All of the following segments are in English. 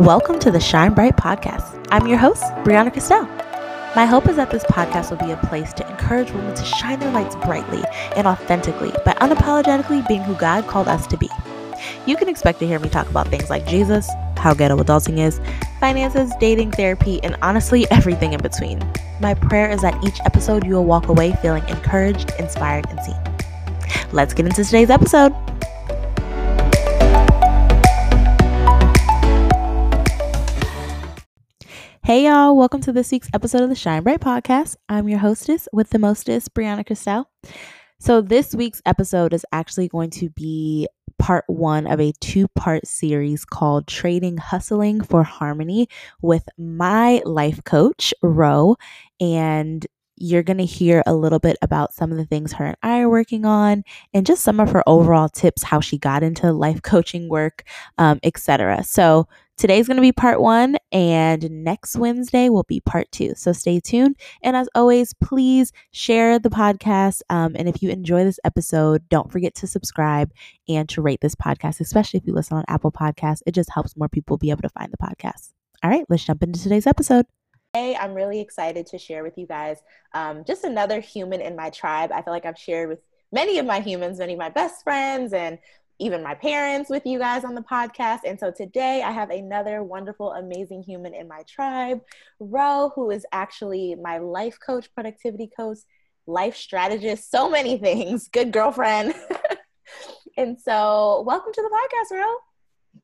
Welcome to the Shine Bright Podcast. I'm your host, Brianna Castell. My hope is that this podcast will be a place to encourage women to shine their lights brightly and authentically by unapologetically being who God called us to be. You can expect to hear me talk about things like Jesus, how ghetto adulting is, finances, dating, therapy, and honestly, everything in between. My prayer is that each episode you will walk away feeling encouraged, inspired, and seen. Let's get into today's episode. Hey y'all, welcome to this week's episode of the Shine Bright Podcast. I'm your hostess with the mostest, Brianna Cristel. So, this week's episode is actually going to be part one of a two part series called Trading Hustling for Harmony with my life coach, Ro. And you're going to hear a little bit about some of the things her and I are working on and just some of her overall tips, how she got into life coaching work, um, etc. So, Today's going to be part one, and next Wednesday will be part two. So stay tuned. And as always, please share the podcast. Um, and if you enjoy this episode, don't forget to subscribe and to rate this podcast, especially if you listen on Apple Podcasts. It just helps more people be able to find the podcast. All right, let's jump into today's episode. Hey, I'm really excited to share with you guys um, just another human in my tribe. I feel like I've shared with many of my humans, many of my best friends, and even my parents with you guys on the podcast. And so today I have another wonderful, amazing human in my tribe, Ro, who is actually my life coach, productivity coach, life strategist, so many things, good girlfriend. and so welcome to the podcast, Ro.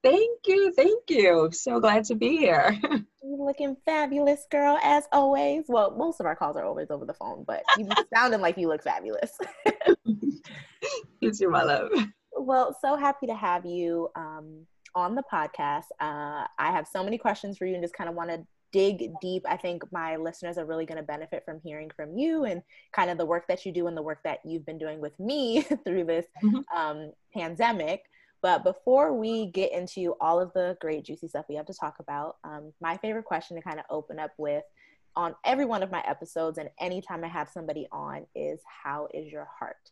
Thank you. Thank you. So glad to be here. You're looking fabulous, girl, as always. Well, most of our calls are always over the phone, but you sounding like you look fabulous. you too, my love. Well, so happy to have you um, on the podcast. Uh, I have so many questions for you and just kind of want to dig deep. I think my listeners are really going to benefit from hearing from you and kind of the work that you do and the work that you've been doing with me through this mm-hmm. um, pandemic. But before we get into all of the great, juicy stuff we have to talk about, um, my favorite question to kind of open up with on every one of my episodes and anytime I have somebody on is How is your heart?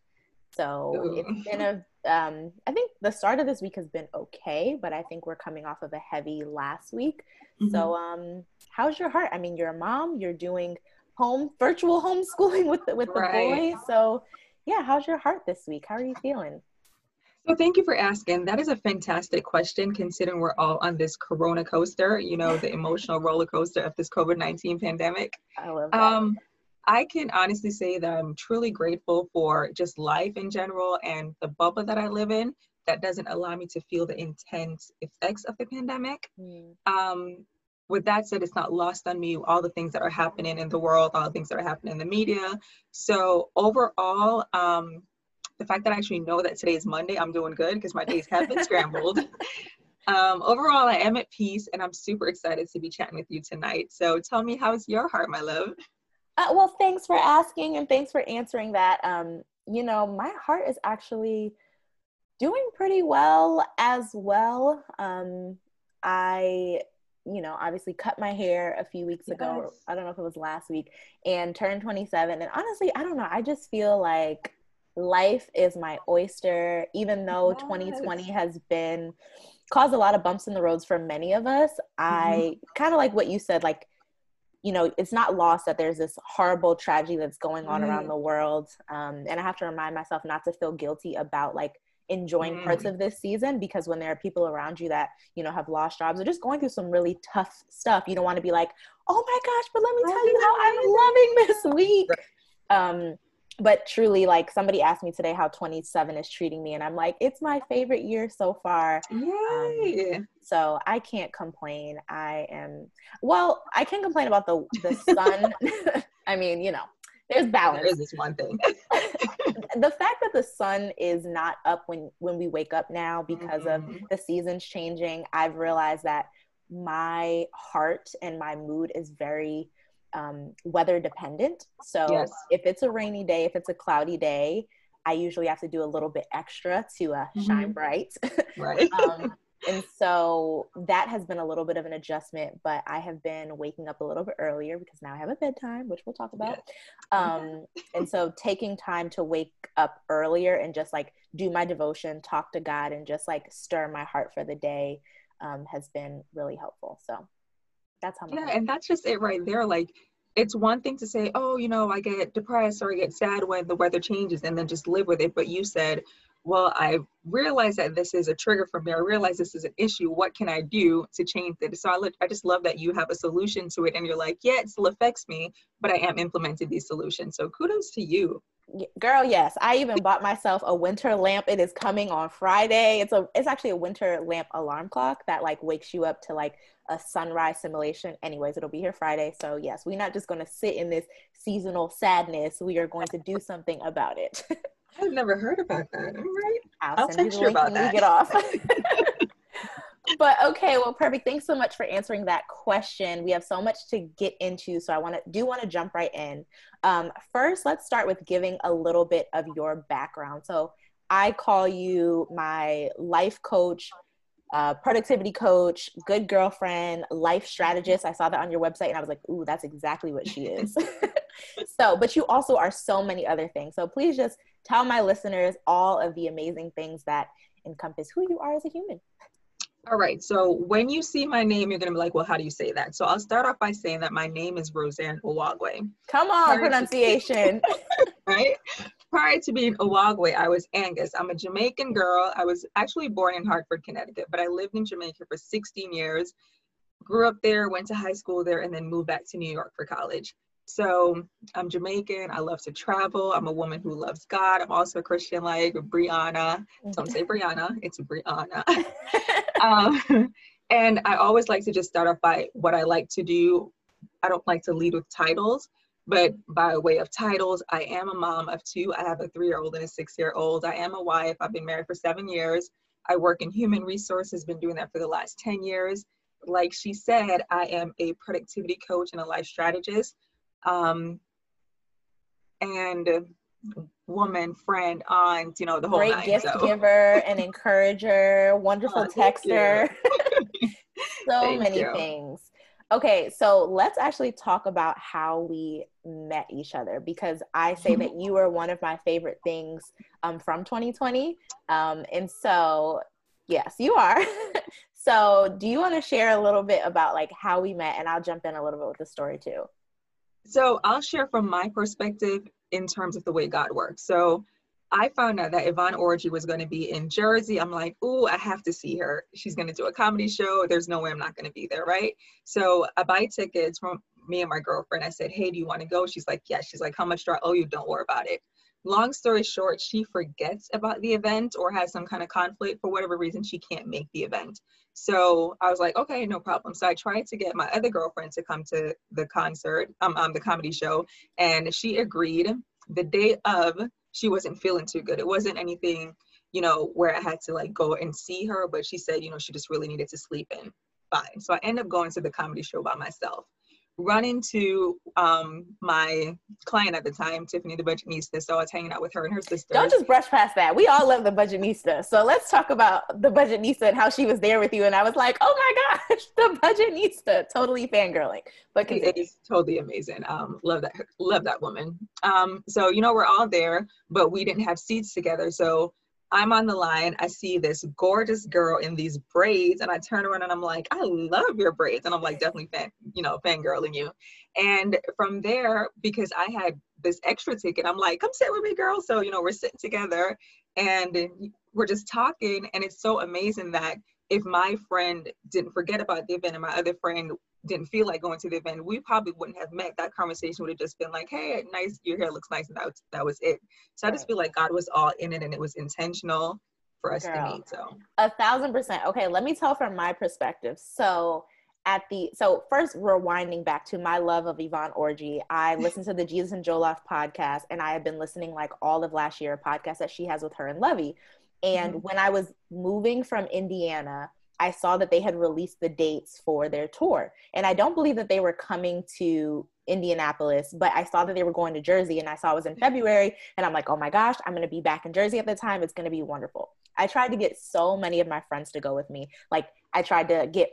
So Ooh. it's been a, um, I think the start of this week has been okay, but I think we're coming off of a heavy last week. Mm-hmm. So, um, how's your heart? I mean, you're a mom, you're doing home virtual homeschooling with the, with the right. boys. So, yeah, how's your heart this week? How are you feeling? So thank you for asking. That is a fantastic question considering we're all on this corona coaster, you know, the emotional roller coaster of this COVID-19 pandemic. I love that. Um, I can honestly say that I'm truly grateful for just life in general and the bubble that I live in that doesn't allow me to feel the intense effects of the pandemic. Mm. Um, with that said, it's not lost on me all the things that are happening in the world, all the things that are happening in the media. So overall, um, the fact that I actually know that today is Monday, I'm doing good because my days have been scrambled. Um, overall, I am at peace and I'm super excited to be chatting with you tonight. So tell me, how's your heart, my love? Uh, well, thanks for asking and thanks for answering that. Um, you know, my heart is actually doing pretty well as well. Um, I, you know, obviously cut my hair a few weeks yes. ago. I don't know if it was last week and turned 27. And honestly, I don't know. I just feel like life is my oyster, even though yes. 2020 has been caused a lot of bumps in the roads for many of us. Mm-hmm. I kind of like what you said, like you know, it's not lost that there's this horrible tragedy that's going on mm. around the world. Um, and I have to remind myself not to feel guilty about like enjoying mm. parts of this season because when there are people around you that, you know, have lost jobs or just going through some really tough stuff, you don't want to be like, oh my gosh, but let me tell you how I'm loving this week. Um, but truly like somebody asked me today how 27 is treating me and i'm like it's my favorite year so far. Yay. Um, so i can't complain. I am well i can complain about the the sun. I mean you know there's balance there is this one thing. The fact that the sun is not up when when we wake up now because mm-hmm. of the seasons changing i've realized that my heart and my mood is very um, weather dependent. So yes. if it's a rainy day, if it's a cloudy day, I usually have to do a little bit extra to uh, mm-hmm. shine bright. Right. um, and so that has been a little bit of an adjustment, but I have been waking up a little bit earlier because now I have a bedtime, which we'll talk about. Um, and so taking time to wake up earlier and just like do my devotion, talk to God, and just like stir my heart for the day um, has been really helpful. So that's how. Yeah, and that's just it right there. Like it's one thing to say, oh, you know, I get depressed or I get sad when the weather changes and then just live with it. But you said, well, I realize that this is a trigger for me. I realize this is an issue. What can I do to change it? So I, I just love that you have a solution to it and you're like, yeah, it still affects me, but I am implementing these solutions. So kudos to you. Girl, yes. I even bought myself a winter lamp. It is coming on Friday. It's a it's actually a winter lamp alarm clock that like wakes you up to like a sunrise simulation. Anyways, it'll be here Friday. So yes, we're not just gonna sit in this seasonal sadness. We are going to do something about it. I've never heard about that. All right. I'll, I'll send you when that. we get off. but okay, well, perfect. Thanks so much for answering that question. We have so much to get into, so I want to do want to jump right in. Um, first, let's start with giving a little bit of your background. So I call you my life coach, uh, productivity coach, good girlfriend, life strategist. I saw that on your website, and I was like, "Ooh, that's exactly what she is." so, but you also are so many other things. So please just tell my listeners all of the amazing things that encompass who you are as a human. All right. So when you see my name, you're going to be like, well, how do you say that? So I'll start off by saying that my name is Roseanne Owagwe. Come on, Prior pronunciation. To, right? Prior to being Owagwe, I was Angus. I'm a Jamaican girl. I was actually born in Hartford, Connecticut, but I lived in Jamaica for 16 years. Grew up there, went to high school there, and then moved back to New York for college. So I'm Jamaican. I love to travel. I'm a woman who loves God. I'm also a Christian like Brianna. Don't say Brianna, it's Brianna. um, and I always like to just start off by what I like to do. I don't like to lead with titles, but by way of titles, I am a mom of two. I have a three year old and a six year old. I am a wife. I've been married for seven years. I work in human resources, been doing that for the last 10 years. Like she said, I am a productivity coach and a life strategist um, and woman, friend, aunt, you know, the whole great nine, gift so. giver and encourager, wonderful oh, texter. so many you. things. Okay, so let's actually talk about how we met each other because I say that you are one of my favorite things um, from 2020. Um, and so, yes, you are. so, do you want to share a little bit about like how we met? And I'll jump in a little bit with the story too. So I'll share from my perspective in terms of the way God works. So I found out that Yvonne Orji was going to be in Jersey. I'm like, oh, I have to see her. She's going to do a comedy show. There's no way I'm not going to be there, right? So I buy tickets from me and my girlfriend. I said, hey, do you want to go? She's like, yeah. She's like, how much do I owe you? Don't worry about it. Long story short, she forgets about the event or has some kind of conflict for whatever reason. She can't make the event. So I was like, okay, no problem. So I tried to get my other girlfriend to come to the concert, um, um the comedy show, and she agreed. The day of, she wasn't feeling too good. It wasn't anything, you know, where I had to like go and see her, but she said, you know, she just really needed to sleep in. Fine. So I ended up going to the comedy show by myself run into um, my client at the time, Tiffany the Budgetnista. So I was hanging out with her and her sister. Don't just brush past that. We all love the Budgetnista. So let's talk about the Budgetnista and how she was there with you. And I was like, oh my gosh, the Budgetnista. Totally fangirling. But because it is totally amazing. Um, love that. Love that woman. Um, so you know we're all there, but we didn't have seats together. So I'm on the line. I see this gorgeous girl in these braids, and I turn around and I'm like, I love your braids. And I'm like, definitely fan, you know, fangirling you. And from there, because I had this extra ticket, I'm like, come sit with me, girl. So, you know, we're sitting together and we're just talking. And it's so amazing that if my friend didn't forget about the event and my other friend didn't feel like going to the event, we probably wouldn't have met. That conversation would have just been like, "Hey, nice, your hair looks nice," and that was, that was it. So I just feel like God was all in it, and it was intentional for us Girl, to meet. So a thousand percent. Okay, let me tell from my perspective. So at the so first rewinding back to my love of Yvonne Orji, I listened to the Jesus and Jollof podcast, and I have been listening like all of last year, a podcast that she has with her and Luvvie. And mm-hmm. when I was moving from Indiana I saw that they had released the dates for their tour. And I don't believe that they were coming to Indianapolis, but I saw that they were going to Jersey and I saw it was in February. And I'm like, oh my gosh, I'm going to be back in Jersey at the time. It's going to be wonderful. I tried to get so many of my friends to go with me. Like, I tried to get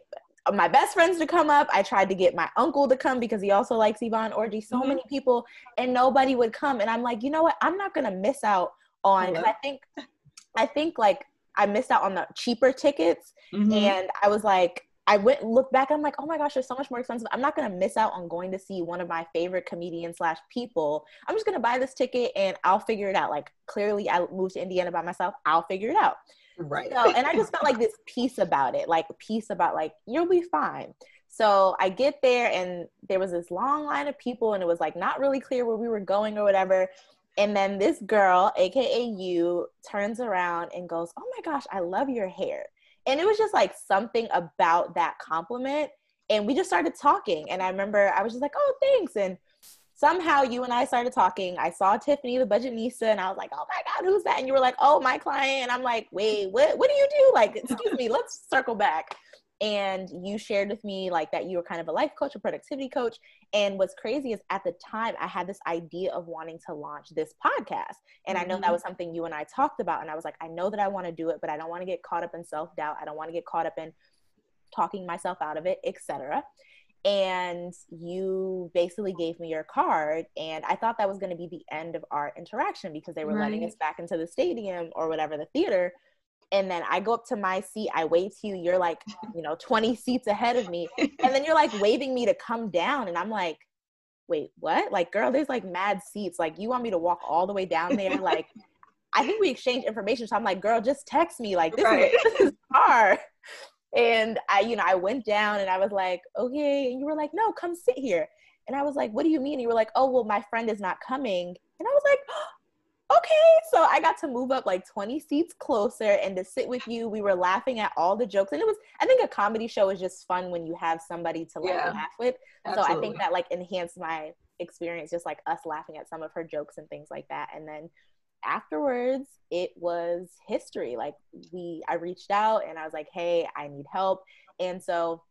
my best friends to come up. I tried to get my uncle to come because he also likes Yvonne Orji. So mm-hmm. many people, and nobody would come. And I'm like, you know what? I'm not going to miss out on, I think, I think like I missed out on the cheaper tickets, mm-hmm. and I was like, I went look back. I'm like, oh my gosh, they're so much more expensive. I'm not gonna miss out on going to see one of my favorite comedians slash people. I'm just gonna buy this ticket and I'll figure it out. Like clearly, I moved to Indiana by myself. I'll figure it out. Right. So, and I just felt like this peace about it, like peace about like you'll be fine. So I get there and there was this long line of people and it was like not really clear where we were going or whatever. And then this girl, aka you, turns around and goes, "Oh my gosh, I love your hair." And it was just like something about that compliment. And we just started talking. And I remember I was just like, oh, thanks. And somehow you and I started talking. I saw Tiffany, the Budgetnista, and I was like, oh my God, who's that? And you were like, oh, my client. And I'm like, wait, what, what do you do? Like, excuse me, let's circle back and you shared with me like that you were kind of a life coach a productivity coach and what's crazy is at the time i had this idea of wanting to launch this podcast and mm-hmm. i know that mm-hmm. was something you and i talked about and i was like i know that i want to do it but i don't want to get caught up in self-doubt i don't want to get caught up in talking myself out of it etc and you basically gave me your card and i thought that was going to be the end of our interaction because they were right. letting us back into the stadium or whatever the theater and then I go up to my seat, I wait to you, you're like, you know, 20 seats ahead of me. And then you're like waving me to come down. And I'm like, wait, what? Like, girl, there's like mad seats. Like, you want me to walk all the way down there? Like, I think we exchanged information. So I'm like, girl, just text me. Like, this, right. is, this is far. And I, you know, I went down and I was like, okay. And you were like, no, come sit here. And I was like, what do you mean? And you were like, oh, well, my friend is not coming. And I was like, okay. So I got to move up like 20 seats closer and to sit with you. We were laughing at all the jokes. And it was, I think a comedy show is just fun when you have somebody to like yeah, laugh with. Absolutely. So I think that like enhanced my experience, just like us laughing at some of her jokes and things like that. And then afterwards, it was history. Like we, I reached out and I was like, hey, I need help. And so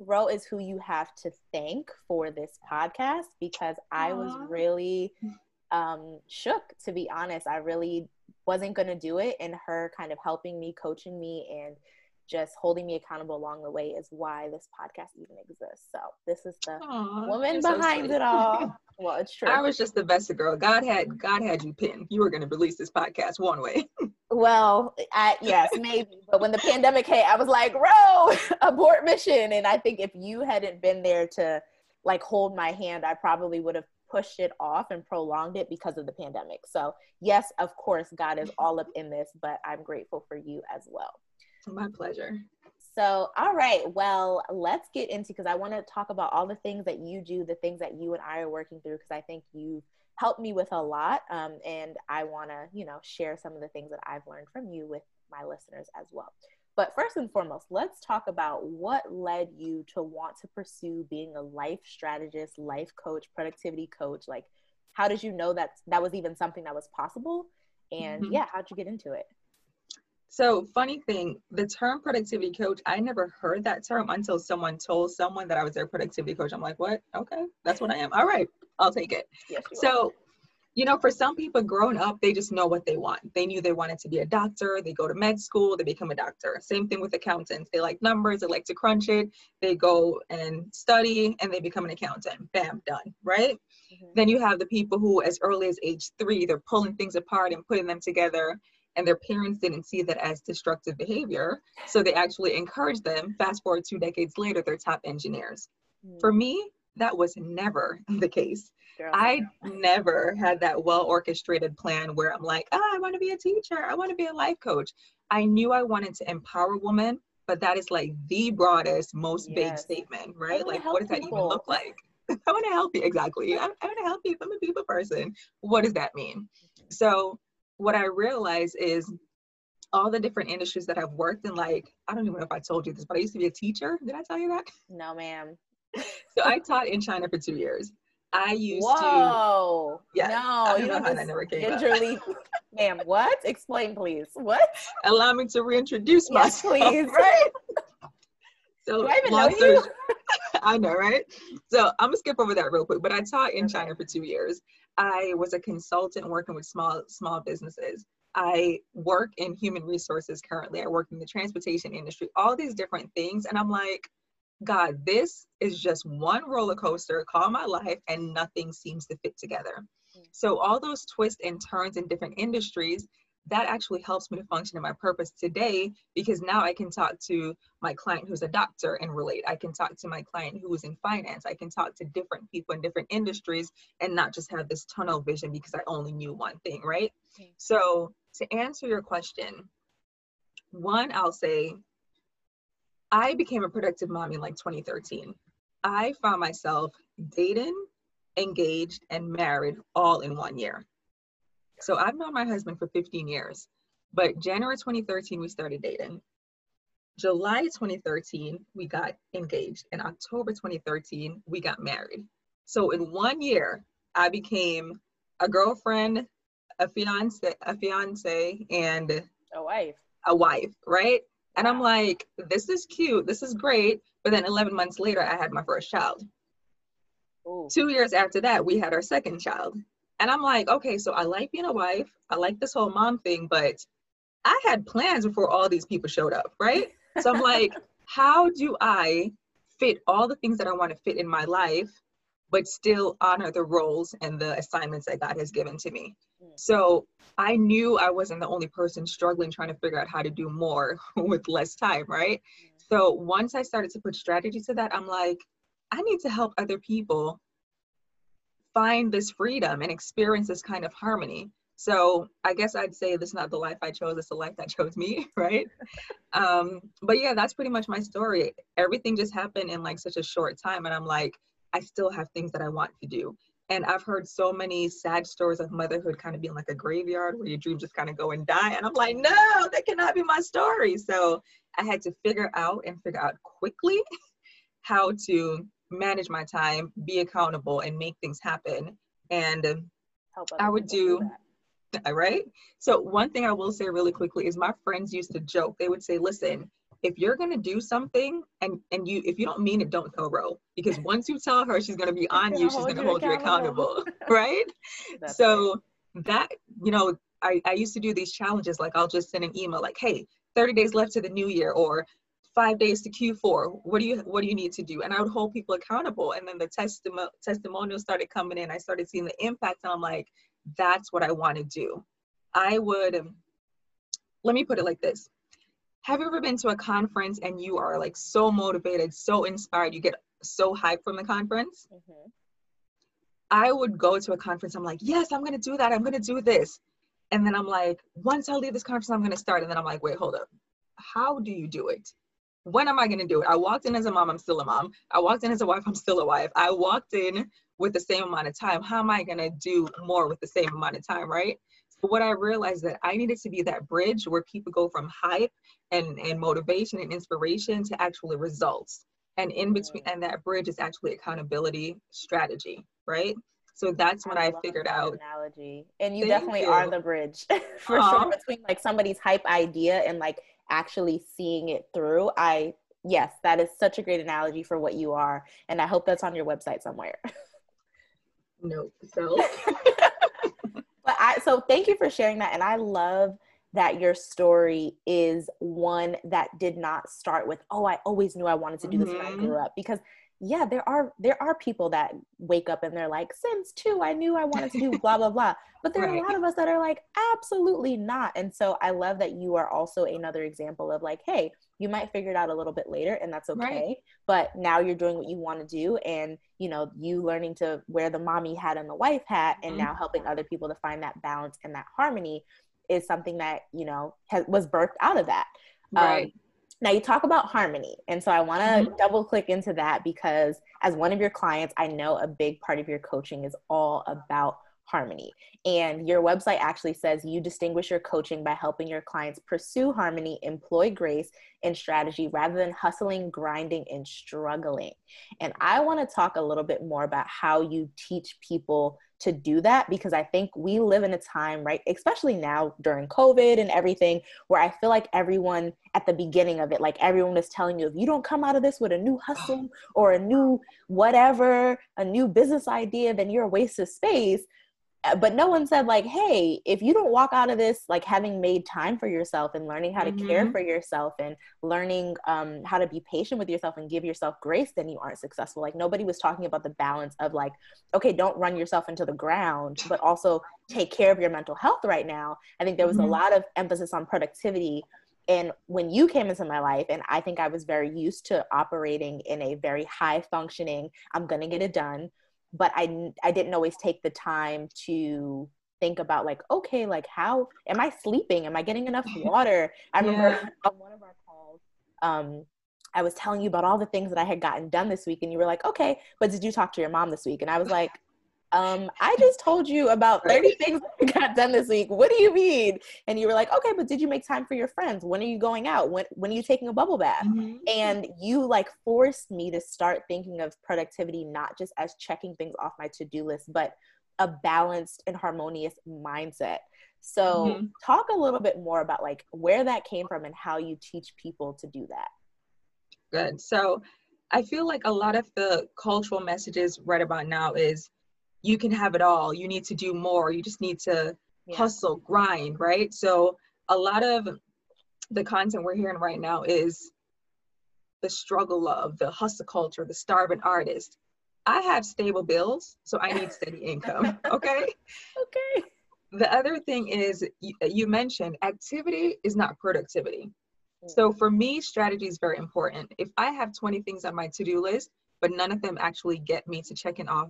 Ro is who you have to thank for this podcast because I was really um, shook, to be honest. I really wasn't going to do it. And her kind of helping me, coaching me, and just holding me accountable along the way is why this podcast even exists. So this is the Aww, woman behind so it all. well, it's true. I was just the best girl. God had God had you pinned. You were going to release this podcast one way. well, I, yes, maybe. But when the pandemic hit, I was like, "Ro, abort mission." And I think if you hadn't been there to like hold my hand, I probably would have pushed it off and prolonged it because of the pandemic. So, yes, of course, God is all up in this, but I'm grateful for you as well. My pleasure. So, all right, well, let's get into because I want to talk about all the things that you do, the things that you and I are working through, because I think you've helped me with a lot. Um, and I want to, you know, share some of the things that I've learned from you with my listeners as well. But first and foremost, let's talk about what led you to want to pursue being a life strategist, life coach, productivity coach. Like, how did you know that that was even something that was possible? And mm-hmm. yeah, how'd you get into it? So, funny thing, the term productivity coach, I never heard that term until someone told someone that I was their productivity coach. I'm like, what? Okay, that's what I am. All right, I'll take it. Yes, so, you know, for some people growing up, they just know what they want. They knew they wanted to be a doctor. They go to med school, they become a doctor. Same thing with accountants. They like numbers, they like to crunch it. They go and study and they become an accountant. Bam, done, right? Mm-hmm. Then you have the people who, as early as age three, they're pulling things apart and putting them together. And their parents didn't see that as destructive behavior. So they actually encourage them. Fast forward two decades later, they're top engineers. Mm-hmm. For me, that was never the case. I never had that well orchestrated plan where I'm like, oh, I want to be a teacher. I want to be a life coach. I knew I wanted to empower women, but that is like the broadest, most yes. vague statement, right? Like, what does that people. even look like? I want to help you. Exactly. I, I want to help you. I'm a people person. What does that mean? So, what I realized is all the different industries that I've worked in, like, I don't even know if I told you this, but I used to be a teacher. Did I tell you that? No, ma'am. so I taught in China for two years. I used Whoa. to. Whoa! Yeah, no, you know how that never came gingerly. Ma'am, what? Explain, please. What? Allow me to reintroduce yes, myself. please. Right. So Do I even know you? I know, right? So I'm gonna skip over that real quick. But I taught in China for two years. I was a consultant working with small small businesses. I work in human resources currently. I work in the transportation industry. All these different things, and I'm like, God, this is just one roller coaster called my life, and nothing seems to fit together. Mm. So, all those twists and turns in different industries, that actually helps me to function in my purpose today because now I can talk to my client who's a doctor and relate. I can talk to my client who is in finance. I can talk to different people in different industries and not just have this tunnel vision because I only knew one thing, right? Okay. So, to answer your question, one, I'll say I became a productive mom in like 2013. I found myself dating, engaged, and married all in one year. So I've known my husband for 15 years, but January 2013, we started dating. July 2013, we got engaged. And October 2013, we got married. So in one year, I became a girlfriend, a fiance, a fiance, and a wife. A wife, right? And I'm like, this is cute, this is great. But then 11 months later, I had my first child. Ooh. Two years after that, we had our second child. And I'm like, okay, so I like being a wife. I like this whole mom thing, but I had plans before all these people showed up, right? So I'm like, how do I fit all the things that I want to fit in my life, but still honor the roles and the assignments that God has given to me? Hmm. So I knew I wasn't the only person struggling trying to figure out how to do more with less time, right? Hmm. So once I started to put strategy to that, I'm like, I need to help other people find this freedom and experience this kind of harmony. So I guess I'd say this is not the life I chose, it's the life that chose me, right? um, but yeah, that's pretty much my story. Everything just happened in like such a short time. And I'm like, I still have things that I want to do. And I've heard so many sad stories of motherhood kind of being like a graveyard where your dreams just kind of go and die. And I'm like, no, that cannot be my story. So I had to figure out and figure out quickly how to manage my time, be accountable, and make things happen. And I would do, do right. So one thing I will say really quickly is my friends used to joke. They would say, "Listen, if you're gonna do something and and you if you don't mean it, don't tell Ro because once you tell her, she's gonna be on you. She's gonna hold you accountable, right? so right. that you know, I I used to do these challenges. Like I'll just send an email like, "Hey, 30 days left to the new year," or five days to Q4. What do you what do you need to do? And I would hold people accountable. And then the testimo- testimonials started coming in. I started seeing the impact, and I'm like, that's what I want to do. I would. Um, let me put it like this. Have you ever been to a conference and you are like so motivated, so inspired, you get so hyped from the conference? Mm-hmm. I would go to a conference. I'm like, yes, I'm gonna do that. I'm gonna do this. And then I'm like, once I leave this conference, I'm gonna start. And then I'm like, wait, hold up. How do you do it? when am I to do it? I walked in as a mom, I'm still a mom. I walked in as a wife, I'm still a wife. I walked in with the same amount of time. How am I to do more with the same amount of time, right? What I realized that I needed to be that bridge where people go from hype and, and motivation and inspiration to actually results. And in between, and that bridge is actually accountability strategy, right? So that's what I, I figured out analogy. And you definitely you. are the bridge for uh-huh. sure between like somebody's hype idea and like actually seeing it through, I yes, that is such a great analogy for what you are, and I hope that's on your website somewhere. No, so. I so thank you for sharing that, and I love that your story is one that did not start with oh i always knew i wanted to do this mm-hmm. when i grew mm-hmm. up because yeah there are there are people that wake up and they're like since two i knew i wanted to do blah blah blah but there right. are a lot of us that are like absolutely not and so i love that you are also another example of like hey you might figure it out a little bit later and that's okay right. but now you're doing what you want to do and you know you learning to wear the mommy hat and the wife hat and mm-hmm. now helping other people to find that balance and that harmony is something that you know has, was birthed out of that right um, now you talk about harmony. And so I want to mm-hmm. double click into that because as one of your clients, I know a big part of your coaching is all about harmony. And your website actually says you distinguish your coaching by helping your clients pursue harmony, employ grace and strategy rather than hustling, grinding, and struggling. And I want to talk a little bit more about how you teach people to do that because I think we live in a time, right, especially now during COVID and everything, where I feel like everyone at the beginning of it, like everyone is telling you, if you don't come out of this with a new hustle or a new whatever, a new business idea, then you're a waste of space but no one said like hey if you don't walk out of this like having made time for yourself and learning how to mm-hmm. care for yourself and learning um, how to be patient with yourself and give yourself grace then you aren't successful like nobody was talking about the balance of like okay don't run yourself into the ground but also take care of your mental health right now i think there was mm-hmm. a lot of emphasis on productivity and when you came into my life and i think i was very used to operating in a very high functioning i'm going to get it done but I I didn't always take the time to think about like okay like how am I sleeping? Am I getting enough water? I remember yeah. on one of our calls um I was telling you about all the things that I had gotten done this week and you were like okay but did you talk to your mom this week? And I was like um, I just told you about 30 things that got done this week. What do you mean? And you were like, okay, but did you make time for your friends? When are you going out? When when are you taking a bubble bath? Mm-hmm. And you like forced me to start thinking of productivity not just as checking things off my to-do list, but a balanced and harmonious mindset. So mm-hmm. talk a little bit more about like where that came from and how you teach people to do that. Good. So I feel like a lot of the cultural messages right about now is you can have it all. You need to do more. You just need to yeah. hustle, grind, right? So a lot of the content we're hearing right now is the struggle of the hustle culture, the starving artist. I have stable bills, so I need steady income. Okay. okay. The other thing is you, you mentioned activity is not productivity. Mm. So for me, strategy is very important. If I have 20 things on my to-do list, but none of them actually get me to checking off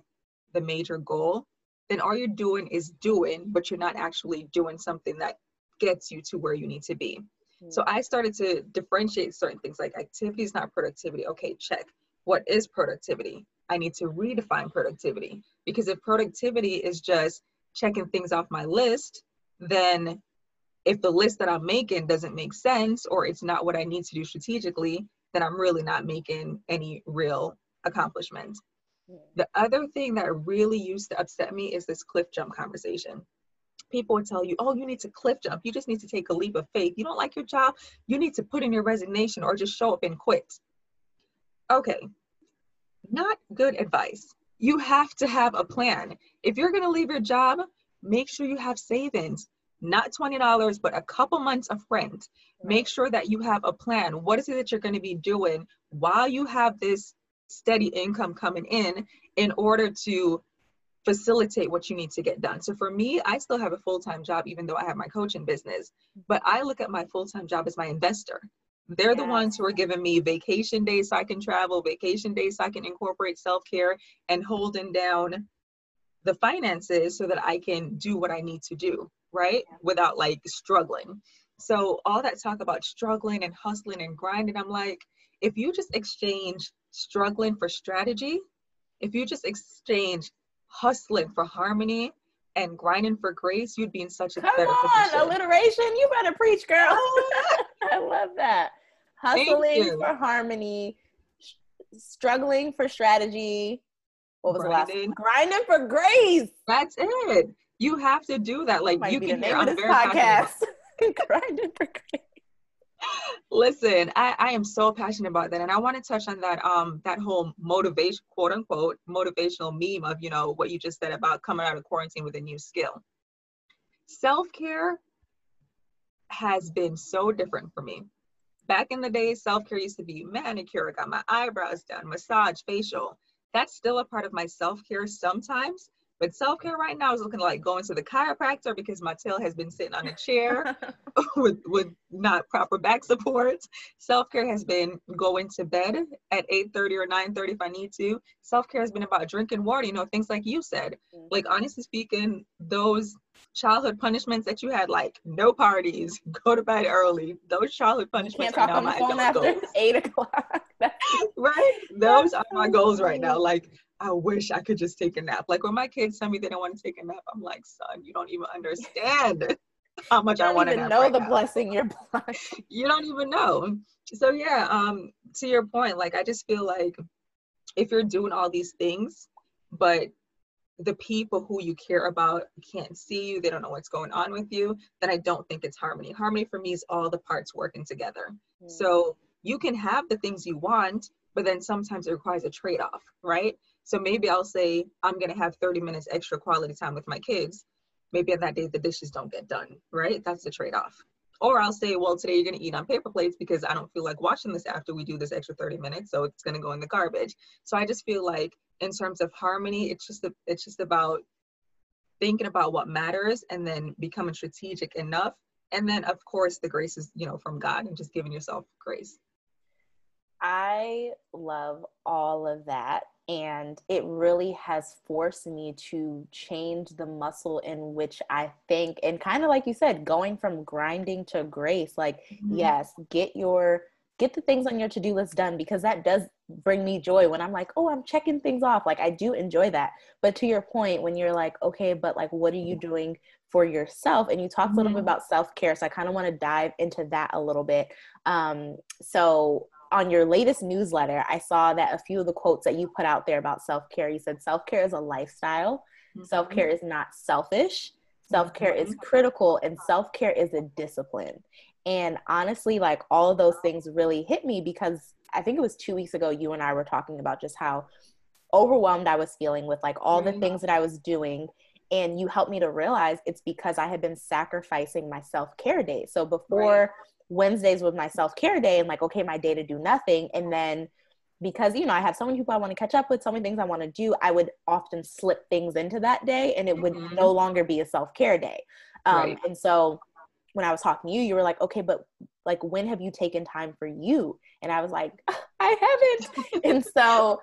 the major goal, then all you're doing is doing, but you're not actually doing something that gets you to where you need to be. Mm-hmm. So I started to differentiate certain things like activity is not productivity. Okay, check. What is productivity? I need to redefine productivity because if productivity is just checking things off my list, then if the list that I'm making doesn't make sense or it's not what I need to do strategically, then I'm really not making any real accomplishment. The other thing that really used to upset me is this cliff jump conversation. People would tell you, oh, you need to cliff jump. You just need to take a leap of faith. You don't like your job, you need to put in your resignation or just show up and quit. Okay, not good advice. You have to have a plan. If you're going to leave your job, make sure you have savings not $20 but a couple months of rent make sure that you have a plan what is it that you're going to be doing while you have this steady income coming in in order to facilitate what you need to get done. So for me, I still have a full-time job even though I have my coaching business, but I look at my full-time job as my investor. They're the ones who are giving me vacation days so I can travel, vacation days so I can incorporate self-care and holding down the finances so that I can do what I need to do, right? Without like struggling. So all that talk about struggling and hustling and grinding, I'm like, if you just exchange struggling for strategy, if you just exchange hustling for harmony and grinding for grace, you'd be in such a Come better on, position. alliteration. You better preach, girl. Oh, I love that. Hustling for harmony, struggling for strategy. What was grinding. the last? Grinding for grace. That's it. You have to do that. Like you can hear on this podcast. grinding for grace. Listen, I, I am so passionate about that. And I want to touch on that um that whole motivation, quote unquote, motivational meme of, you know, what you just said about coming out of quarantine with a new skill. Self-care has been so different for me. Back in the day, self-care used to be manicure, got my eyebrows done, massage, facial. That's still a part of my self-care sometimes, but self care right now is looking like going to the chiropractor because my tail has been sitting on a chair with, with not proper back support. Self care has been going to bed at 8 30 or 9 30 if I need to. Self care has been about drinking water, you know, things like you said. Mm-hmm. Like, honestly speaking, those childhood punishments that you had, like no parties, go to bed early, those childhood punishments can't talk on the phone after goals. 8 o'clock. right? Those are my goals right now. Like, I wish I could just take a nap. Like when my kids tell me they don't want to take a nap, I'm like, son, you don't even understand how much I want to know right the now. blessing you're blessed. You don't even know. So yeah, um, to your point, like I just feel like if you're doing all these things, but the people who you care about can't see you, they don't know what's going on with you, then I don't think it's harmony. Harmony for me is all the parts working together. Mm. So you can have the things you want, but then sometimes it requires a trade-off, right? So maybe I'll say I'm to have 30 minutes extra quality time with my kids. Maybe on that day the dishes don't get done, right? That's the trade off. Or I'll say, well, today you're to eat on paper plates because I don't feel like washing this after we do this extra 30 minutes, so it's to go in the garbage. So I just feel like in terms of harmony, it's just it's just about thinking about what matters and then becoming strategic enough. And then of course the grace is, you know, from God and just giving yourself grace. I love all of that. And it really has forced me to change the muscle in which I think, and kind of like you said, going from grinding to grace. Like, mm-hmm. yes, get your get the things on your to-do list done because that does bring me joy when I'm like, oh, I'm checking things off. Like I do enjoy that. But to your point, when you're like, okay, but like what are you doing for yourself? And you talked a little bit mm-hmm. about self-care. So I kind of want to dive into that a little bit. Um, so on your latest newsletter, I saw that a few of the quotes that you put out there about self care, you said self care is a lifestyle, mm-hmm. self care is not selfish, self care mm-hmm. is critical, and self care is a discipline. And honestly, like all of those things really hit me because I think it was two weeks ago, you and I were talking about just how overwhelmed I was feeling with like all the things that I was doing. And you helped me to realize it's because I had been sacrificing my self care days. So before, right Wednesdays was my self care day and like, okay, my day to do nothing. And then because, you know, I have so many people I want to catch up with, so many things I want to do, I would often slip things into that day and it would mm-hmm. no longer be a self care day. Um, right. And so when I was talking to you, you were like, okay, but like, when have you taken time for you? And I was like, I haven't. and so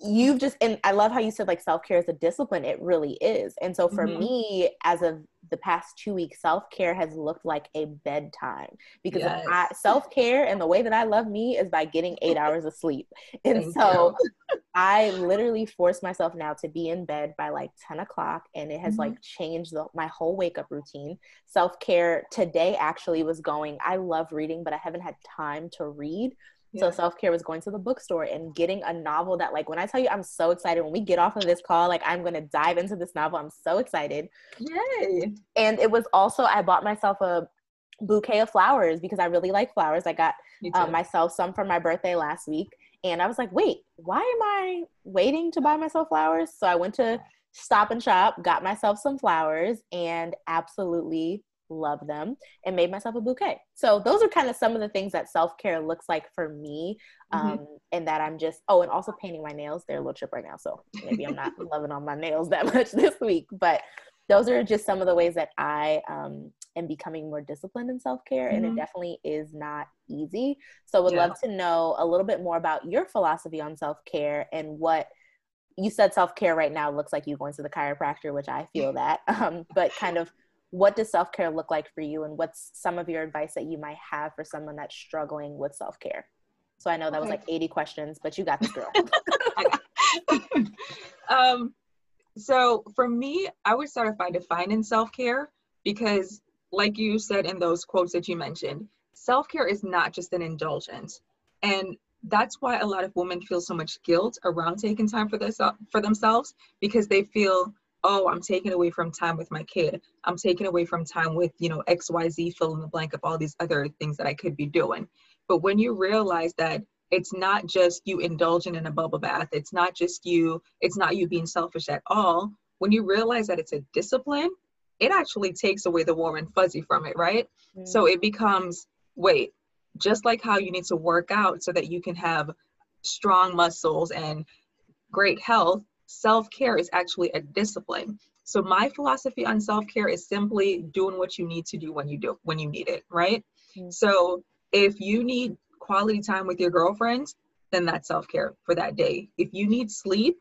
you've just and i love how you said like self-care is a discipline it really is and so for mm-hmm. me as of the past two weeks self-care has looked like a bedtime because yes. I, self-care and the way that i love me is by getting eight hours of sleep and Thank so i literally force myself now to be in bed by like 10 o'clock and it has mm-hmm. like changed the, my whole wake up routine self-care today actually was going i love reading but i haven't had time to read so self care was going to the bookstore and getting a novel that, like, when I tell you, I'm so excited. When we get off of this call, like, I'm gonna dive into this novel. I'm so excited. Yay! And it was also I bought myself a bouquet of flowers because I really like flowers. I got um, myself some for my birthday last week, and I was like, wait, why am I waiting to buy myself flowers? So I went to Stop and Shop, got myself some flowers, and absolutely love them, and made myself a bouquet. So those are kind of some of the things that self care looks like for me, mm-hmm. um, mm-hmm. and that I'm just oh, and also painting my nails. They're a little chip right now, so maybe I'm not loving on my nails that much this week. But those are just some of the ways that I um, am becoming more disciplined in self care, mm-hmm. and it mm-hmm. definitely is not easy. So would yeah. love to know a little bit more about your philosophy on self care and what you said self care right now looks like you going to the chiropractor, which I feel that. Um, but kind of what does self-care look like for you? And what's some of your advice that you might have for someone that's struggling with self-care? So i know that was like 80 questions but you got this girl. Um, so for me i would start by defining self-care because like you said in those quotes that you mentioned self-care is not just an indulgence. And that's why a lot of women feel so much guilt around taking time for, this, for themselves because they feel oh, I'm taking away from time with my kid. I'm taking away from time with, you know, XYZ, fill in the blank of all these other things that I could be doing. But when you realize that it's not just you indulging in a bubble bath, it's not just you, it's not you being selfish at all. When you realize that it's a discipline, it actually takes away the warm and fuzzy from it, right? Mm-hmm. So it becomes, wait, just like how you need to work out so that you can have strong muscles and great health, self care is actually a discipline. So my philosophy on self care is simply doing what you need to do when you do when you need it, right? Mm-hmm. So if you need quality time with your girlfriend, then that's self care for that day. If you need sleep,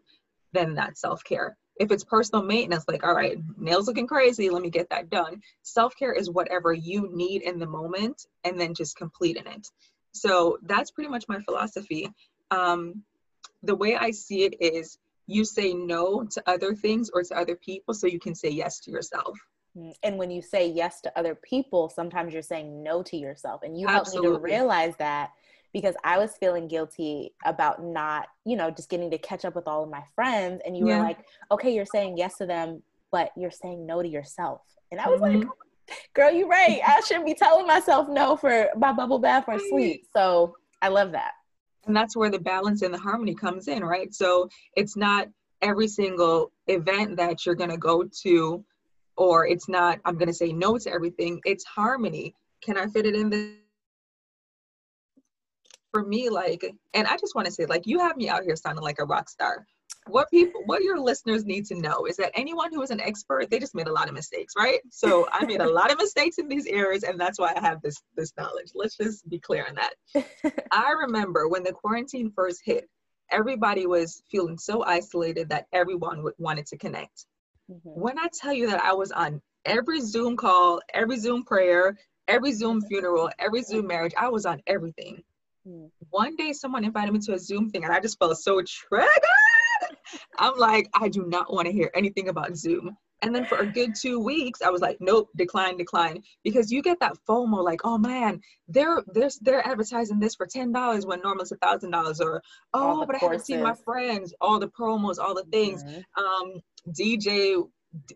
then that's self care. If it's personal maintenance, like, all right, nails looking crazy, let me get that done. Self care is whatever you need in the moment and then just completing it. So that's pretty much my philosophy. Um, the way I see it is you say no to other things or to other people so you can say yes to yourself. Mm, and when you say yes to other people, sometimes you're saying no to yourself. And you helped me to realize that because I was feeling guilty about not, you know, just getting to catch up with all of my friends. And you yeah. were like, okay, you're saying yes to them, but you're saying no to yourself. And I was mm-hmm. like, girl, you're right. I shouldn't be telling myself no for my bubble bath or sleep. So I love that. And that's where the balance and the harmony comes in, right? So it's not every single event that you're going to go to, or it's not, I'm going to say no to everything. It's harmony. Can I fit it in the for me, like, and I just want to say, like, you have me out here sounding like a rock star. What people, what your listeners need to know is that anyone who is an expert, they just made a lot of mistakes, right? So I made a lot of mistakes in these areas, and that's why I have this this knowledge. Let's just be clear on that. I remember when the quarantine first hit, everybody was feeling so isolated that everyone wanted to connect. Mm-hmm. When I tell you that I was on every Zoom call, every Zoom prayer, every Zoom funeral, every Zoom marriage, I was on everything. Mm. One day someone invited me to a Zoom thing and I just felt so triggered. I'm like, I do not want to hear anything about Zoom. And then for a good two weeks, I was like, nope, decline, decline. Because you get that FOMO, like, oh man, they're they're they're advertising this for ten dollars when normally it's a thousand dollars, or oh, but courses. I haven't seen my friends, all the promos, all the things. Mm-hmm. Um, DJ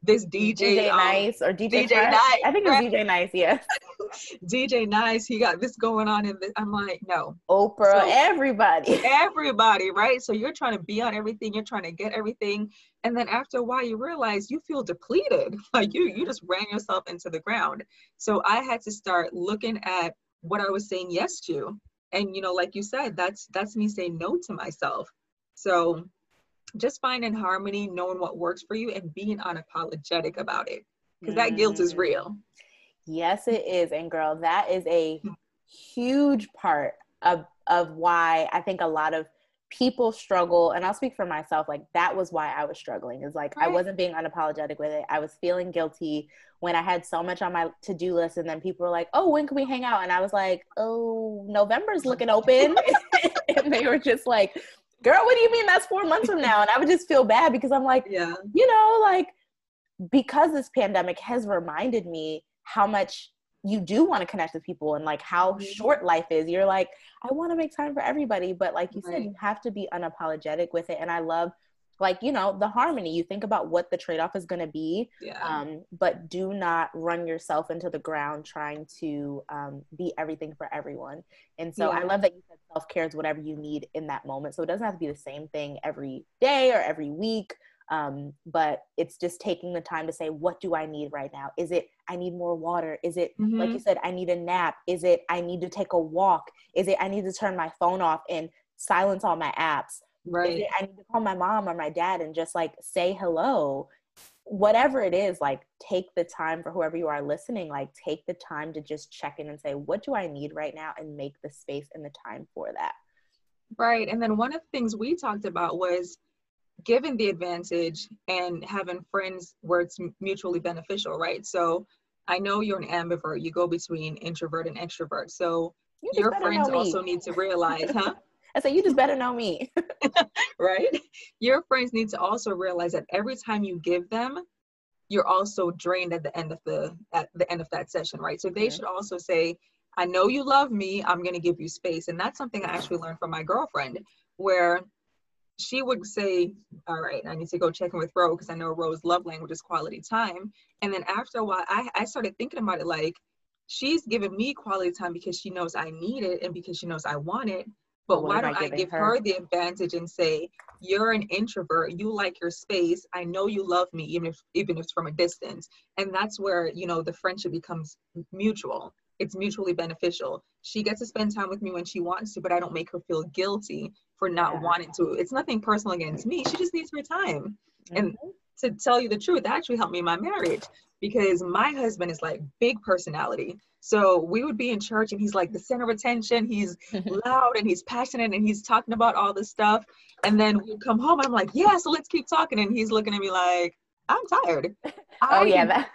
this DJ, DJ um, Nice or DJ, DJ Nice. I think it was DJ Nice, yeah. DJ Nice, he got this going on, and I'm like, no. Oprah, so, everybody, everybody, right? So you're trying to be on everything, you're trying to get everything, and then after a while, you realize you feel depleted, like you you just ran yourself into the ground. So I had to start looking at what I was saying yes to, and you know, like you said, that's that's me saying no to myself. So just finding harmony, knowing what works for you, and being unapologetic about it. Because mm. that guilt is real. Yes, it is. And girl, that is a huge part of of why I think a lot of people struggle and I'll speak for myself like that was why I was struggling is like right. I wasn't being unapologetic with it I was feeling guilty when I had so much on my to-do list and then people were like oh when can we hang out and I was like oh November's looking open and they were just like girl, what do you mean that's four months from now? And I would just feel bad because I'm like, yeah, you know, like because this pandemic has reminded me how much you do want to connect with people and like how mm-hmm. short life is. You're like, I want to make time for everybody. But like you right. said, you have to be unapologetic with it. And I love like you know the harmony. You think about what the trade-off is going to be yeah. um, but do not run yourself into the ground trying to um, be everything for everyone. And so yeah. i love that you said self-care is whatever you need in that moment. So it doesn't have to be the same thing every day or every week um, but it's just taking the time to say what do i need right now? Is it i need more water? Is it mm-hmm. like you said i need a nap? Is it i need to take a walk? Is it i need to turn my phone off and silence all my apps Right. I need to call my mom or my dad and just like say hello. Whatever it is, like take the time for whoever you are listening, like take the time to just check in and say, what do I need right now? And make the space and the time for that. Right. And then one of the things we talked about was given the advantage and having friends where it's mutually beneficial, right? So I know you're an ambivert, you go between introvert and extrovert. So you your friends also need to realize, huh? I said, you just better know me. right? Your friends need to also realize that every time you give them, you're also drained at the end of the at the end of that session, right? So they mm-hmm. should also say, I know you love me, I'm gonna give you space. And that's something I actually learned from my girlfriend, where she would say, All right, I need to go check in with Ro because I know Ro's love language is quality time. And then after a while, I, I started thinking about it like, she's giving me quality time because she knows I need it and because she knows I want it. But why don't I give her? her the advantage and say, you're an introvert, you like your space. I know you love me, even if even if it's from a distance. And that's where, you know, the friendship becomes mutual. It's mutually beneficial. She gets to spend time with me when she wants to, but I don't make her feel guilty for not yeah. wanting to. It's nothing personal against me. She just needs her time. Mm-hmm. And to tell you the truth, that actually helped me in my marriage because my husband is like big personality. So we would be in church and he's like the center of attention. He's loud and he's passionate and he's talking about all this stuff. And then we come home. I'm like, yeah, so let's keep talking. And he's looking at me like, I'm tired. Oh, yeah. That-,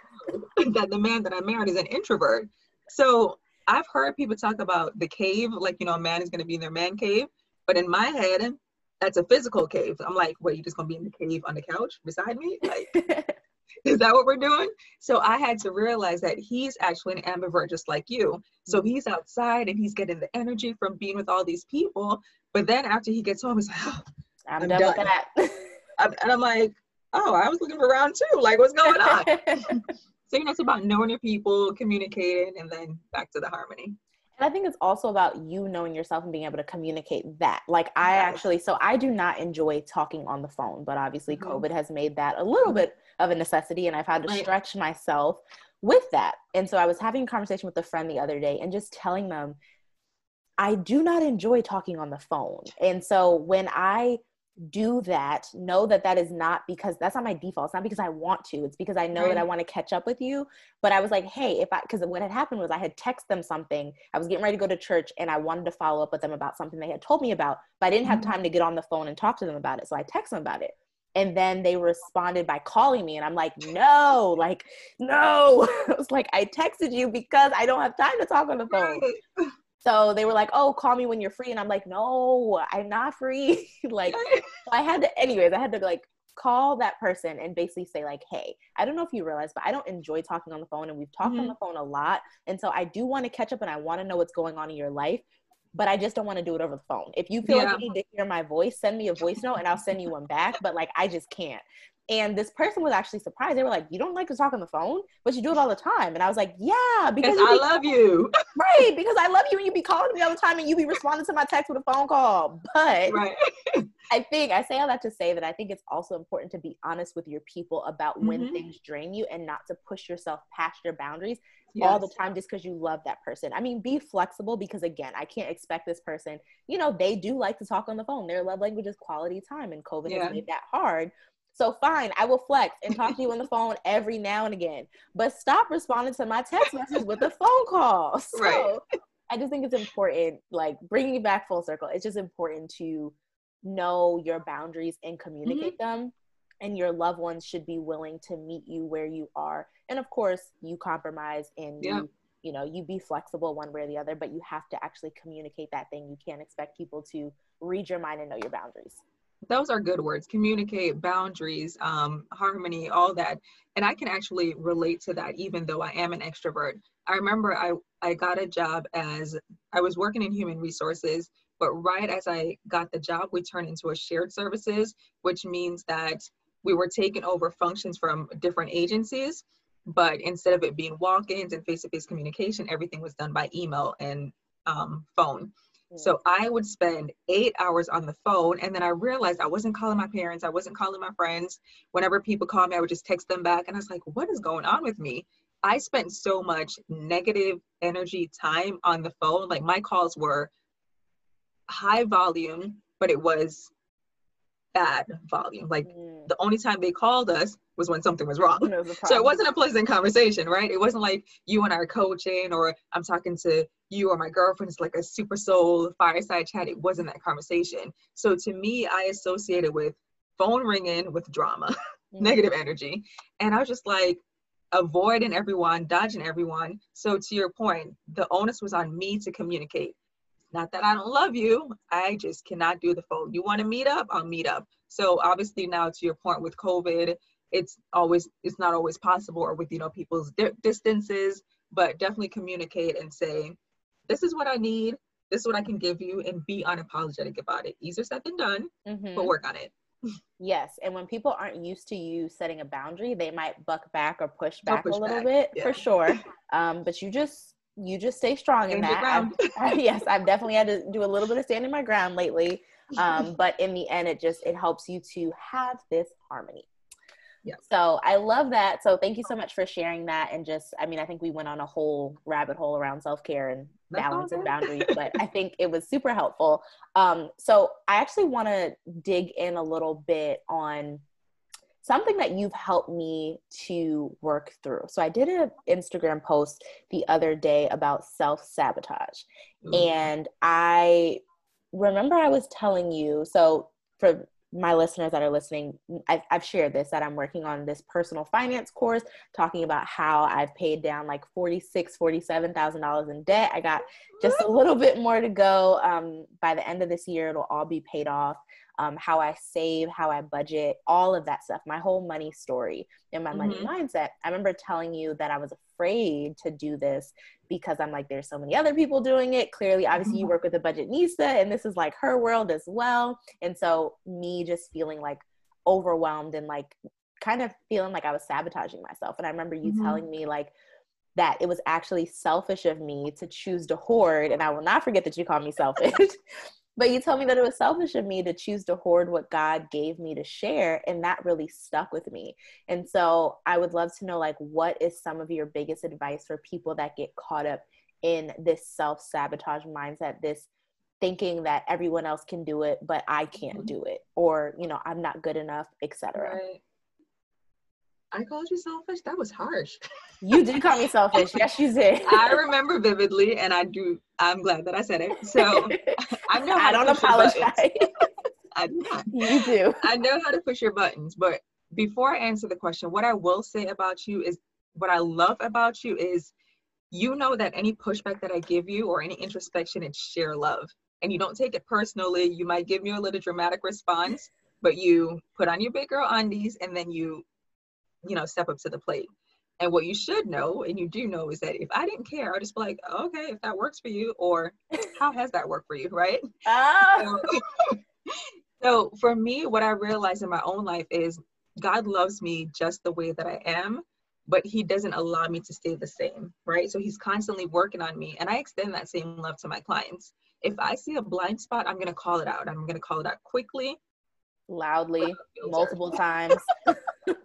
that the man that I married is an introvert. So I've heard people talk about the cave, like, you know, a man is going to be in their man cave. But in my head, that's a physical cave. I'm like, wait, you just going to be in the cave on the couch beside me? Like, is that what we're doing? So I had to realize that he's actually an ambivert just like you. So mm-hmm. he's outside and he's getting the energy from being with all these people. But then after he gets home, he's like, oh, I'm, I'm done, done, with that. and I'm like, oh, I was looking for round two. Like, what's going on? so, you know, it's about knowing your people, communicating, and then back to the harmony. And I think it's also about you knowing yourself and being able to communicate that. Like I actually, so I do not enjoy talking on the phone, but obviously mm-hmm. COVID has made that a little bit of a necessity, and I've had to right. stretch myself with that. And so I was having a conversation with a friend the other day and just telling them I do not enjoy talking on the phone. And so when I do that, know that that is not because that's not my default. It's not because I want to. It's because I know right. that I want to catch up with you. But I was like, hey, if I, because what had happened was I had texted them something. I was getting ready to go to church and I wanted to follow up with them about something they had told me about, but I didn't have mm-hmm. time to get on the phone and talk to them about it. So I texted them about it and then they responded by calling me and i'm like no like no. I was like i texted you because i don't have time to talk on the phone. So they were like oh call me when you're free and i'm like no i'm not free. Like i had to anyways i had to like call that person and basically say like hey i don't know if you realize but i don't enjoy talking on the phone and we've talked mm-hmm. on the phone a lot and so i do want to catch up and i want to know what's going on in your life but I just don't want to do it over the phone. If you feel yeah. like you need to hear my voice, send me a voice note and I'll send you one back. But like, I just can't. And this person was actually surprised. They were like, "You don't like to talk on the phone, but you do it all the time." And I was like, "Yeah, because I love you." right, because I love you, and you be calling me all the time, and you be responding to my text with a phone call. But right. I think I say all that to say that I think it's also important to be honest with your people about when mm-hmm. things drain you, and not to push yourself past your boundaries yes. all the time just because you love that person. I mean, be flexible because again, I can't expect this person, you know, they do like to talk on the phone. Their love language is quality time, and COVID yeah. has made that hard. So fine, I will flex and talk to you on the phone every now and again, but stop responding to my text message with a phone call. So right. I just think it's important, like bringing it back full circle. It's just important to know your boundaries and communicate mm-hmm. them and your loved ones should be willing to meet you where you are. And of course you compromise and yeah. you you know you be flexible one way or the other but you have to actually communicate that thing. You can't expect people to read your mind and know your boundaries. Those are good words. Communicate boundaries um, harmony all that. And i can actually relate to that even though i am an extrovert. I remember i i got a job as i was working in human resources but right as i got the job we turned into a shared services which means that we were taking over functions from different agencies but instead of it being walk-ins and face-to-face communication everything was done by email and um, phone so I would spend eight hours on the phone, and then I realized I wasn't calling my parents, I wasn't calling my friends. Whenever people called me, I would just text them back, and I was like, "What is going on with me?" I spent so much negative energy time on the phone. Like my calls were high volume, but it was bad volume. Like mm. the only time they called us was when something was wrong. Was so it wasn't a pleasant conversation, right? It wasn't like you and I are coaching or I'm talking to you or my girlfriend. It's like a super soul fireside chat. It wasn't that conversation. So to me, I associated with phone ringing with drama, mm. negative energy. And I was just like, avoiding everyone, dodging everyone. So to your point, the onus was on me to communicate. Not that I don't love you, I just cannot do the phone. You want to meet up? I'll meet up. So obviously now to your point with COVID, it's always it's not always possible or with you know people's di- distances, but definitely communicate and say, this is what I need. This is what I can give you, and be unapologetic about it. Easier said than done, mm-hmm. but work on it. Yes, and when people aren't used to you setting a boundary, they might buck back or push back push a little back. bit yeah. for sure. Um, but you just you just stay strong in that. I've, yes, I've definitely had to do a little bit of standing my ground lately. Um, but in the end, it just it helps you to have this harmony. Yeah. So I love that. So thank you so much for sharing that. And just, I mean, I think we went on a whole rabbit hole around self care and balance and boundaries, but I think it was super helpful. Um, so I actually want to dig in a little bit on something that you've helped me to work through. So I did an Instagram post the other day about self sabotage. And I remember I was telling you, so for my listeners that are listening, I've, I've, shared this that I'm working on this personal finance course, talking about how I've paid down like forty-six, forty-seven thousand dollars in debt. I got just a little bit more to go. Um, by the end of this year, it'll all be paid off um, how I save, how I budget, all of that stuff, my whole money story and my mm-hmm. money mindset. I remember telling you that I was afraid to do this because I'm like, there's so many other people doing it. Clearly, obviously, you mm-hmm. work with a budgetnista, and this is like her world as well. And so, me just feeling like overwhelmed and like kind of feeling like I was sabotaging myself. And I remember you mm-hmm. telling me, like, that it was actually selfish of me to choose to hoard. And I will not forget that you called me selfish. but you told me that it was selfish of me to choose to hoard what God gave me to share. And that really stuck with me. And so I would love to know, like, what is some of your biggest advice for people that get caught up in this self sabotage mindset, this thinking that everyone else can do it, but I can't mm-hmm. do it, or, you know, I'm not good enough, etc. Right. I called you selfish. That was harsh. You did call me selfish. Yes, you did. I remember vividly, and I do. I'm glad that I said it. So I know. I don't apologize. I do not. You do. I know how to push your buttons, but before I answer the question, what I will say about you is what I love about you is you know that any pushback that I give you or any introspection, it's sheer love. And you don't take it personally. You might give me a little dramatic response, but you put on your big girl undies and then you you know, step up to the plate. And what you should know, and you do know, is that if I didn't care, I'll just be like, okay, if that works for you, or how has that worked for you, right? Ah. So, so for me, what I realized in my own life is God loves me just the way that I am, but He doesn't allow me to stay the same, right? So He's constantly working on me, and I extend that same love to my clients. If I see a blind spot, I'm gonna call it out. I'm gonna call it out quickly, loudly, multiple times.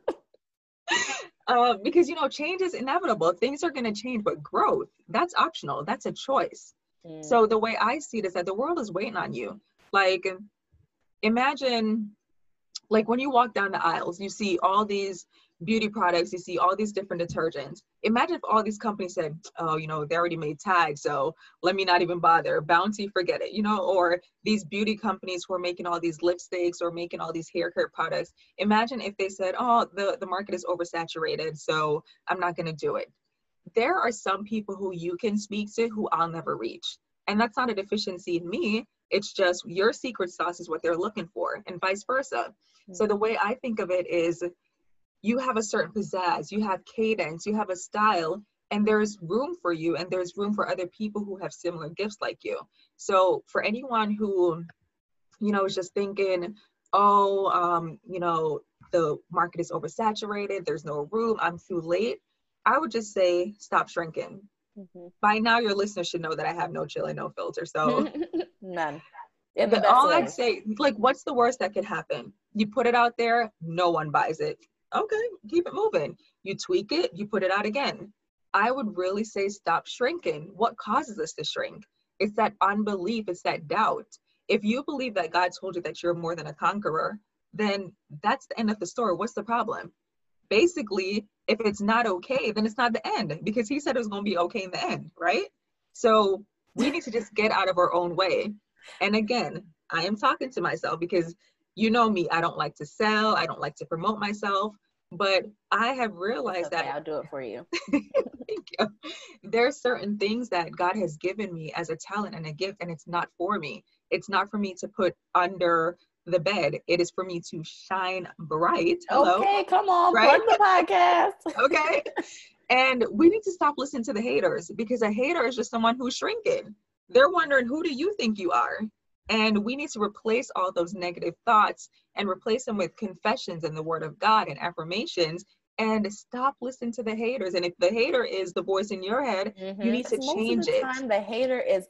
uh, because you know change is inevitable. Things are going to change but growth that's optional. That's a choice. Mm. so the way i see it is that the world is waiting on you. Like imagine like when you walk down the aisles you see all these beauty products, you see all these different detergents. Imagine if all these companies said, oh, you know, they already made tags, so let me not even bother. Bounty, forget it, you know, or these beauty companies who are making all these lipsticks or making all these hair care products. Imagine if they said, oh, the, the market is oversaturated, so I'm not going to do it. There are some people who you can speak to who I'll never reach. And that's not a deficiency in me. It's just your secret sauce is what they're looking for, and vice versa. Mm-hmm. So the way I think of it is you have a certain pizzazz, you have cadence, you have a style, and there's room for you, and there's room for other people who have similar gifts like you. So for anyone who, you know, is just thinking, oh, um, you know, the market is oversaturated, there's no room, I'm too late, I would just say stop shrinking. Mm-hmm. By now, your listeners should know that I have no chill and no filter. So none. Yeah, But all I'd say, like, what's the worst that could happen? You put it out there, no one buys it okay, keep it moving. You tweak it, you put it out again. I would really say stop shrinking. What causes us to shrink? It's that unbelief, it's that doubt. If you believe that God told you that you're more than a conqueror, then that's the end of the story. What's the problem? Basically, if it's not okay, then it's not the end because he said it was going to be okay in the end, right? So we need to just get out of our own way. And again, I am talking to myself because you know me, I don't like to sell, I don't like to promote myself, but I have realized okay, that I'll do it for you. thank you. There are certain things that God has given me as a talent and a gift, and it's not for me. It's not for me to put under the bed. It is for me to shine bright. Hello. Okay, come on, right? the podcast. okay. And we need to stop listening to the haters because a hater is just someone who's shrinking. They're wondering, who do you think you are? And we need to replace all those negative thoughts and replace them with confessions and the word of God and affirmations and stop listening to the haters. And if the hater is the voice in your head, mm-hmm. you need to change it. Time, the hater is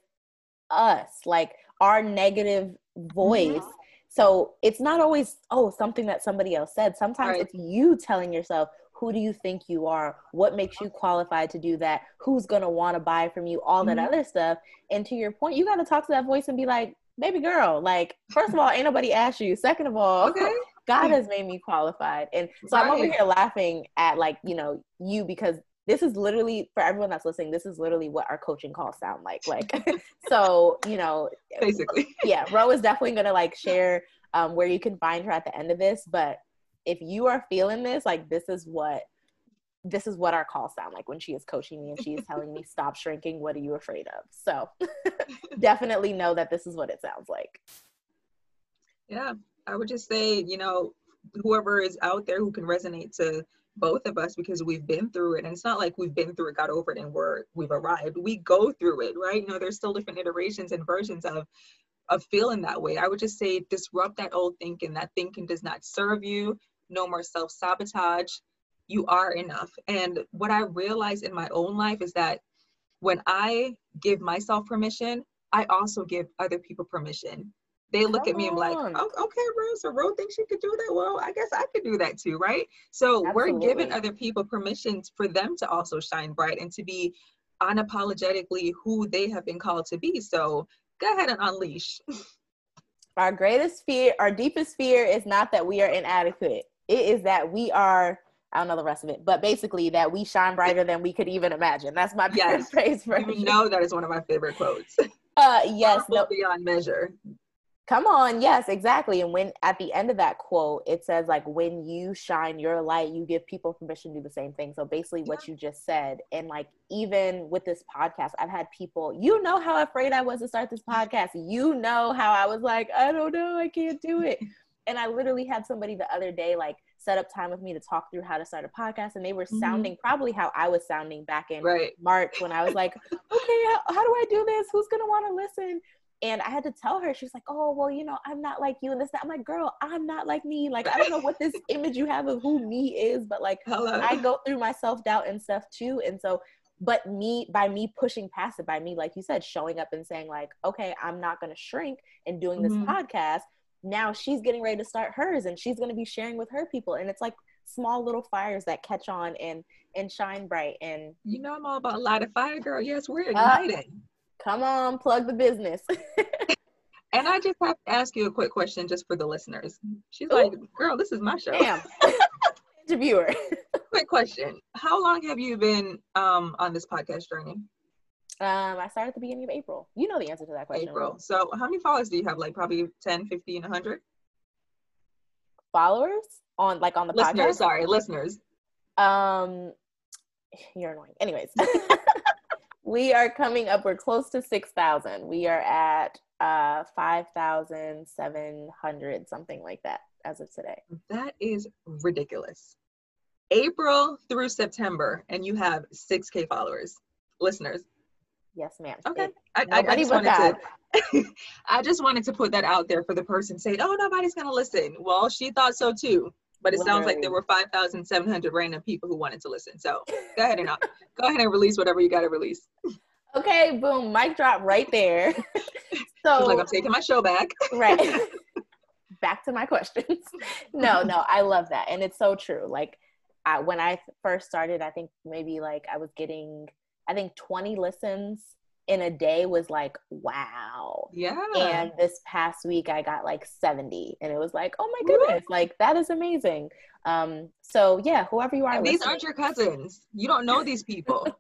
us, like our negative voice. Mm-hmm. So it's not always, oh, something that somebody else said. Sometimes right. it's you telling yourself, who do you think you are? What makes you qualified to do that? Who's going to want to buy from you? All that mm-hmm. other stuff. And to your point, you got to talk to that voice and be like, baby girl, like, first of all, ain't nobody asked you. Second of all, okay. God has made me qualified. And so right. I'm over here laughing at like, you know, you because this is literally for everyone that's listening, this is literally what our coaching calls sound like. Like so, you know, basically. Yeah, Ro is definitely gonna like share um, where you can find her at the end of this. But if you are feeling this, like this is what this is what our calls sound like when she is coaching me and she is telling me stop shrinking. What are you afraid of? So definitely know that this is what it sounds like. Yeah i would just say you know whoever is out there who can resonate to both of us because we've been through it and it's not like we've been through it got over it and we're we've arrived. We go through it right? You know there's still different iterations and versions of of feeling that way. I would just say disrupt that old thinking. That thinking does not serve you. No more self-sabotage you are enough. And what I realized in my own life is that when I give myself permission, I also give other people permission. They look Come at me and like, oh, okay, Rose, so Rose thinks she could do that. Well, I guess I could do that too, right? So Absolutely. we're giving other people permission for them to also shine bright and to be unapologetically who they have been called to be. So go ahead and unleash. Our greatest fear, our deepest fear is not that we are inadequate. It is that we are I don't know the rest of it, but basically that we shine brighter than we could even imagine. That's my yes. phrase for you. Know that is one of my favorite quotes. Uh, yes, no, beyond measure. Come on, yes, exactly. And when at the end of that quote, it says like when you shine your light, you give people permission to do the same thing. So basically, what yeah. you just said, and like even with this podcast, I've had people. You know how afraid I was to start this podcast. You know how I was like, I don't know, I can't do it. And I literally had somebody the other day like set up time with me to talk through how to start a podcast and they were mm-hmm. sounding probably how I was sounding back in right. March when I was like, okay, how, how do I do this? Who's going to want to listen? And I had to tell her, she's like, oh, well, you know, I'm not like you and this, that. I'm like, girl, I'm not like me. Like, I don't know what this image you have of who me is, but like, Hello. I go through my self doubt and stuff too. And so, but me, by me pushing past it, by me, like you said, showing up and saying, like, okay, I'm not going to shrink and doing this mm-hmm. podcast now she's getting ready to start hers and she's going to be sharing with her people and it's like small little fires that catch on and and shine bright and you know i'm all about light a fire girl. Yes we're igniting uh, come on plug the business. And i just have to ask you a quick question just for the listeners. She's Ooh. like girl this is my show. Damn. interviewer. Quick question. How long have you been um, on this podcast journey um, I started at the beginning of April. You know the answer to that question. April. So how many followers do you have? Like probably 10, 15, 100? Followers on like on the listeners, podcast? Sorry, listeners. Um, you're annoying. Anyways, we are coming up. We're close to six thousand. We are at uh five thousand seven hundred, something like that, as of today. That is ridiculous. April through September, and you have six k followers, listeners. Yes, ma'am. Okay. I, I, I, just wanted to, I just wanted to put that out there for the person saying, "Oh, nobody's gonna listen." Well, she thought so too, but it Literally. sounds like there were five thousand seven hundred random people who wanted to listen. So go ahead and uh, go ahead and release whatever you got to release. Okay, boom, mic drop right there. so, like I'm taking my show back. right. back to my questions. no, no, I love that, and it's so true. Like, I, when I first started, I think maybe like I was getting I think 20 listens in a day was like, wow. Yeah. And this past week I got like 70 and it was like, oh my goodness, like that is amazing. Um, so yeah, whoever you are. And these aren't your cousins. You don't know these people.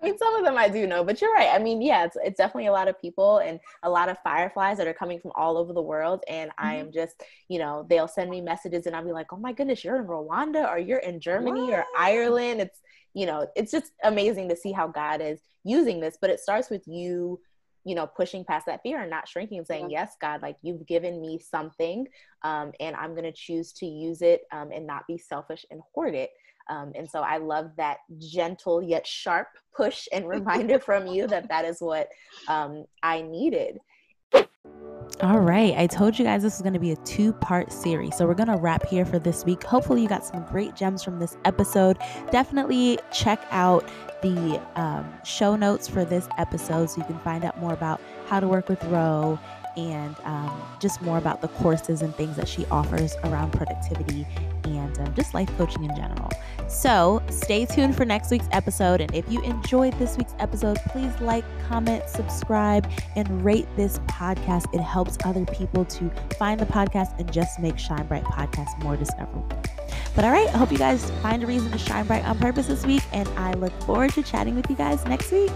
I mean, some of them I do know, but you're right. I mean, yeah, it's, it's definitely a lot of people and a lot of fireflies that are coming from all over the world. And mm-hmm. I am just, you know, they'll send me messages and I'll be like, oh my goodness, you're in Rwanda or you're in Germany what? or Ireland. It's, you know, it's just amazing to see how God is using this. But it starts with you, you know, pushing past that fear and not shrinking and saying, yeah. Yes, God, like you've given me something, um, and I'm going to choose to use it um, and not be selfish and hoard it. Um, and so I love that gentle yet sharp push and reminder from you that that is what um, I needed. All right, I told you guys this is going to be a two part series. So we're going to wrap here for this week. Hopefully, you got some great gems from this episode. Definitely check out the um, show notes for this episode so you can find out more about how to work with Ro and um, just more about the courses and things that she offers around productivity and um, just life coaching in general. So stay tuned for next week's episode. And if you enjoyed this week's episode, please like, comment, subscribe, and rate this podcast. It helps other people to find the podcast and just make Shine Bright Podcast more discoverable. But all right, I hope you guys find a reason to shine bright on purpose this week, and I look forward to chatting with you guys next week.